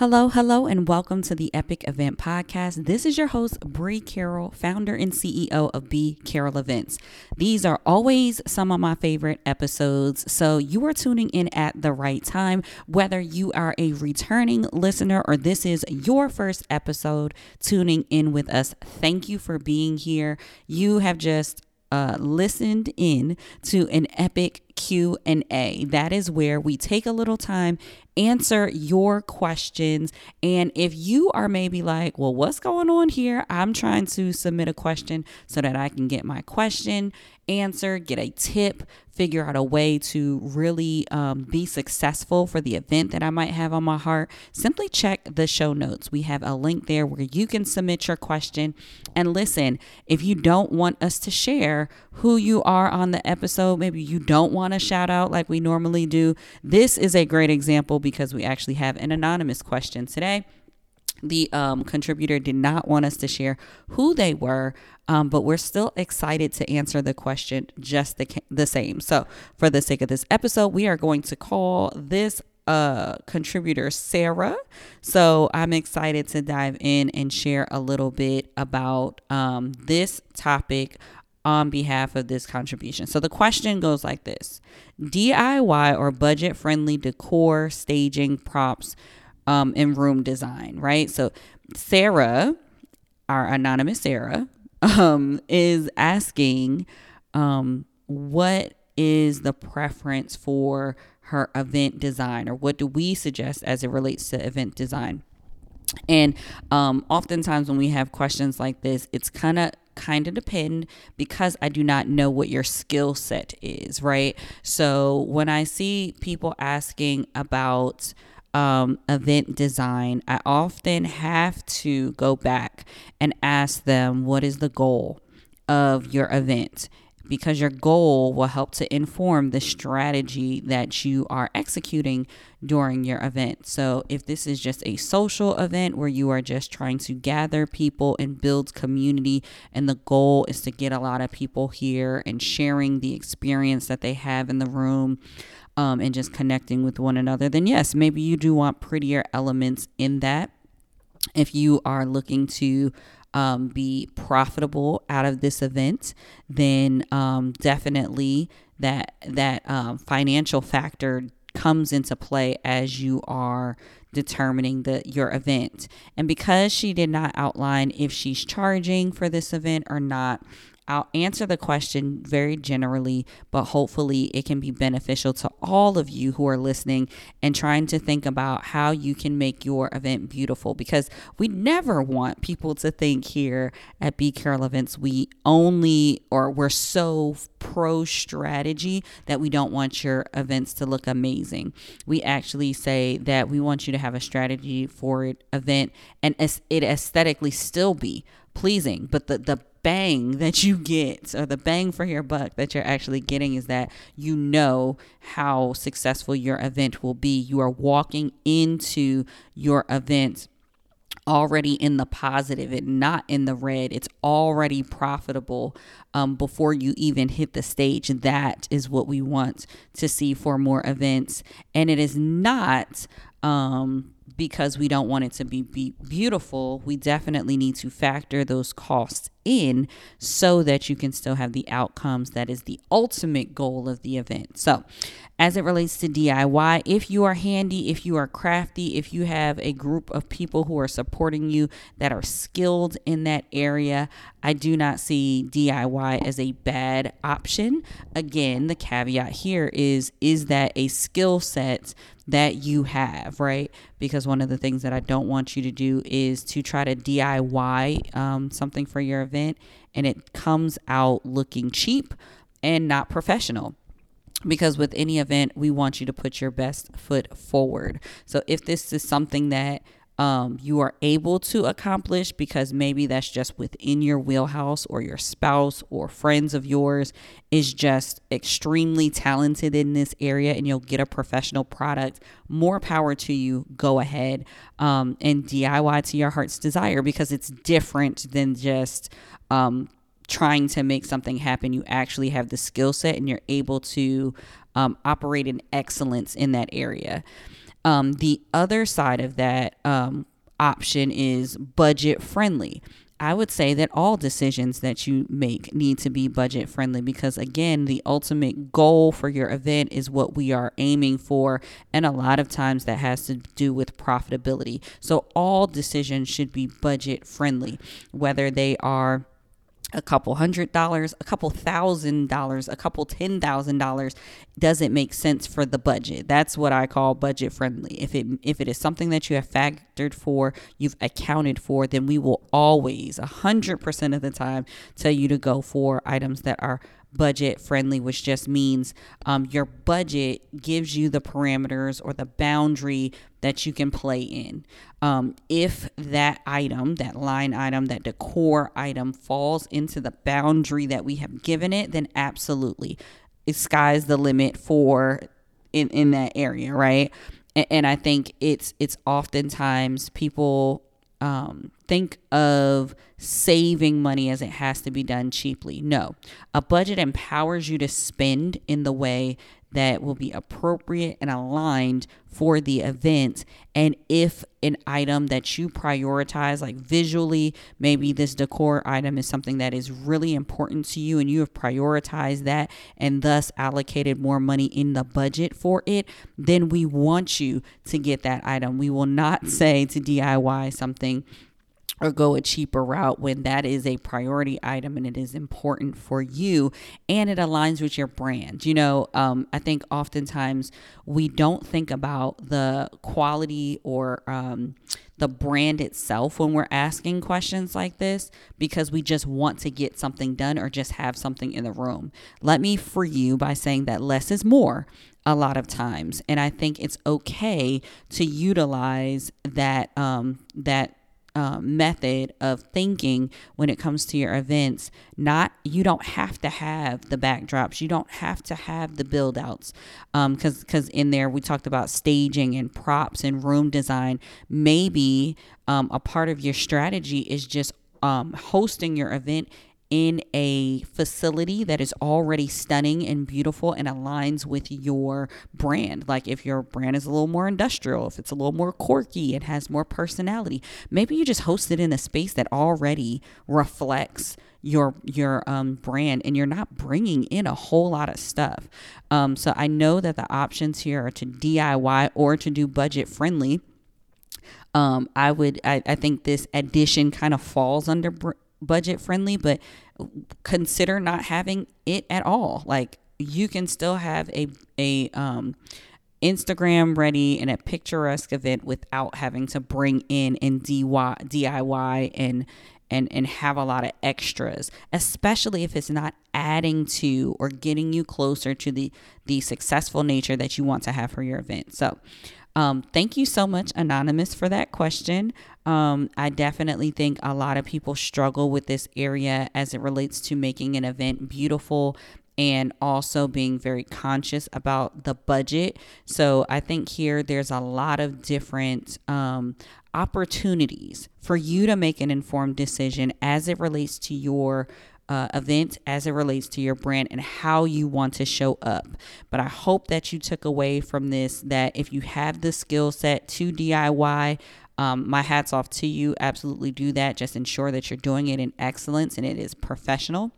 Hello, hello, and welcome to the Epic Event Podcast. This is your host, Bree Carroll, founder and CEO of B Carroll Events. These are always some of my favorite episodes, so you are tuning in at the right time. Whether you are a returning listener or this is your first episode tuning in with us, thank you for being here. You have just uh, listened in to an epic Q&A. That is where we take a little time, answer your questions, and if you are maybe like, "Well, what's going on here?" I'm trying to submit a question so that I can get my question answered, get a tip, figure out a way to really um, be successful for the event that I might have on my heart, simply check the show notes. We have a link there where you can submit your question. And listen, if you don't want us to share who you are on the episode, maybe you don't want want to shout out like we normally do, this is a great example because we actually have an anonymous question today. The um, contributor did not want us to share who they were, um, but we're still excited to answer the question just the, the same. So, for the sake of this episode, we are going to call this uh, contributor Sarah. So I'm excited to dive in and share a little bit about um, this topic on behalf of this contribution. So the question goes like this DIY or budget friendly decor, staging, props, um, and room design, right? So Sarah, our anonymous Sarah, um, is asking um, what is the preference for her event design or what do we suggest as it relates to event design? And um, oftentimes when we have questions like this, it's kind of kind of depend because I do not know what your skill set is, right? So when I see people asking about um, event design, I often have to go back and ask them what is the goal of your event because your goal will help to inform the strategy that you are executing during your event. So, if this is just a social event where you are just trying to gather people and build community, and the goal is to get a lot of people here and sharing the experience that they have in the room. Um, and just connecting with one another, then yes, maybe you do want prettier elements in that. If you are looking to um, be profitable out of this event, then um, definitely that that um, financial factor comes into play as you are determining the your event. And because she did not outline if she's charging for this event or not, I'll answer the question very generally, but hopefully it can be beneficial to all of you who are listening and trying to think about how you can make your event beautiful because we never want people to think here at B Carroll Events we only or we're so pro strategy that we don't want your events to look amazing. We actually say that we want you to have a strategy for an event and it aesthetically still be pleasing, but the the bang that you get or the bang for your buck that you're actually getting is that you know how successful your event will be. You are walking into your event already in the positive and not in the red. It's already profitable um, before you even hit the stage. That is what we want to see for more events. And it is not. Um, because we don't want it to be, be beautiful, we definitely need to factor those costs in so that you can still have the outcomes that is the ultimate goal of the event. So, as it relates to DIY, if you are handy, if you are crafty, if you have a group of people who are supporting you that are skilled in that area, I do not see DIY as a bad option. Again, the caveat here is is that a skill set that you have, right? Because one of the things that I don't want you to do is to try to DIY um, something for your and it comes out looking cheap and not professional. Because with any event we want you to put your best foot forward. So if this is something that um, you are able to accomplish because maybe that's just within your wheelhouse or your spouse or friends of yours is just extremely talented in this area and you'll get a professional product more power to you. Go ahead um, and diy to your heart's desire because it's different than just um, trying to make something happen. You actually have the skill set and you're able to um, operate in excellence in that area um, the other side of that um, option is budget friendly. I would say that all decisions that you make need to be budget friendly because, again, the ultimate goal for your event is what we are aiming for. And a lot of times that has to do with profitability. So, all decisions should be budget friendly, whether they are a couple hundred dollars, a couple thousand dollars, a couple ten thousand dollars doesn't make sense for the budget. That's what I call budget friendly. If it if it is something that you have factored for, you've accounted for, then we will always a hundred percent of the time tell you to go for items that are budget friendly, which just means um, your budget gives you the parameters or the boundary that you can play in. Um, if that item, that line item, that decor item falls into the boundary that we have given it, then absolutely, it sky's the limit for in in that area, right? And, and I think it's it's oftentimes people um, think of saving money as it has to be done cheaply. No, a budget empowers you to spend in the way that will be appropriate and aligned for the event. And if an item that you prioritize, like visually, maybe this decor item is something that is really important to you and you have prioritized that and thus allocated more money in the budget for it, then we want you to get that item. We will not say to DIY something or go a cheaper route when that is a priority item and it is important for you and it aligns with your brand. You know, um, I think oftentimes we don't think about the quality or um, the brand itself when we're asking questions like this because we just want to get something done or just have something in the room. Let me free you by saying that less is more a lot of times and i think it's okay to utilize that um that uh, method of thinking when it comes to your events. Not you don't have to have the backdrops. You don't have to have the build outs. Um, because because in there we talked about staging and props and room design. Maybe um, a part of your strategy is just um, hosting your event in a facility that is already stunning and beautiful and aligns with your brand. Like if your brand is a little more industrial, if it's a little more quirky, it has more personality. Maybe you just host it in a space that already reflects your your um, brand and you're not bringing in a whole lot of stuff. Um, so I know that the options here are to DIY or to do budget friendly. Um, I would I, I think this addition kind of falls under br- budget friendly, but consider not having it at all. Like you can still have a a um Instagram ready and a picturesque event without having to bring in and DIY and and and have a lot of extras, especially if it's not adding to or getting you closer to the the successful nature that you want to have for your event. So, um, thank you so much, Anonymous, for that question. Um, I definitely think a lot of people struggle with this area as it relates to making an event beautiful and also being very conscious about the budget. So I think here there's a lot of different um, opportunities for you to make an informed decision as it relates to your uh, event as it relates to your brand and how you want to show up. But I hope that you took away from this that if you have the skill set to DIY, um, my hat's off to you. Absolutely do that. Just ensure that you're doing it in excellence and it is professional.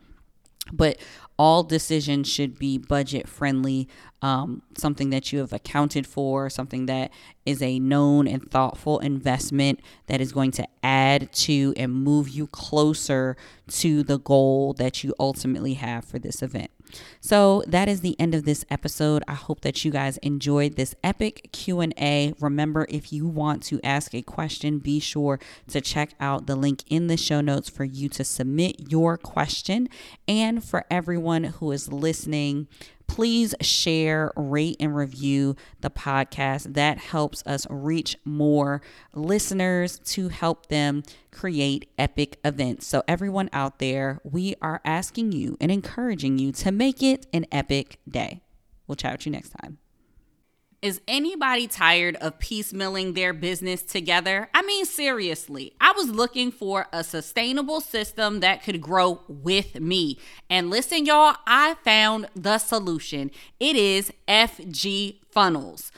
But all decisions should be budget friendly, um, something that you have accounted for, something that is a known and thoughtful investment that is going to add to and move you closer to the goal that you ultimately have for this event. So that is the end of this episode. I hope that you guys enjoyed this epic Q&A. Remember if you want to ask a question, be sure to check out the link in the show notes for you to submit your question and for everyone everyone who is listening. Please share, rate, and review the podcast. That helps us reach more listeners to help them create epic events. So, everyone out there, we are asking you and encouraging you to make it an epic day. We'll chat with you next time. Is anybody tired of piecemealing their business together? I mean, seriously, I was looking for a sustainable system that could grow with me. And listen, y'all, I found the solution. It is FG Funnels.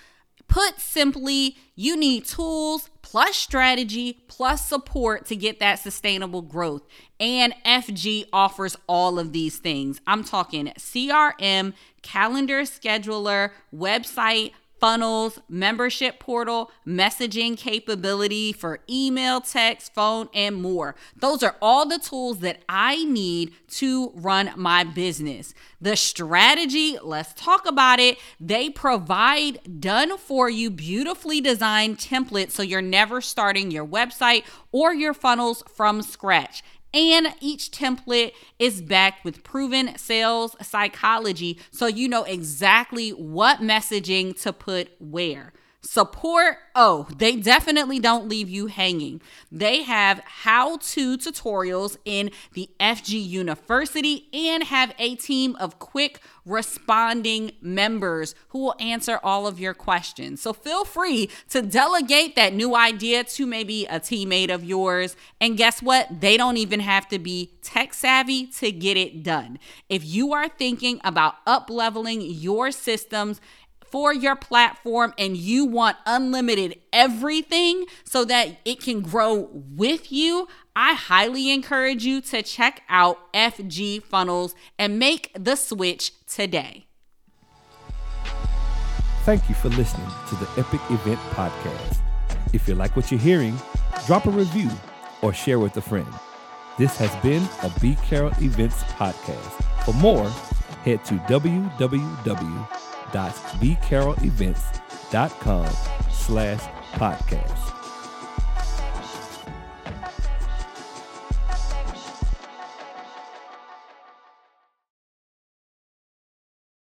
Put simply, you need tools plus strategy plus support to get that sustainable growth. And FG offers all of these things. I'm talking CRM, calendar scheduler, website, funnels, membership portal, messaging capability for email, text, phone, and more. Those are all the tools that I need to run my business. The strategy, let's talk about it. They provide done for you, beautifully designed templates so you're never starting your website or your funnels from scratch and each template is backed with proven sales psychology so you know exactly what messaging to put where. Support, oh, they definitely don't leave you hanging. They have how to tutorials in the FG University and have a team of quick responding members who will answer all of your questions. So feel free to delegate that new idea to maybe a teammate of yours. And guess what? They don't even have to be tech savvy to get it done. If you are thinking about up leveling your systems, for your platform and you want unlimited everything so that it can grow with you, I highly encourage you to check out FG Funnels and make the switch today. Thank you for listening to the Epic Event Podcast. If you like what you're hearing, drop a review or share with a friend. This has been a B Carroll Events podcast. For more, head to www www.bcarrollevents.com slash podcast.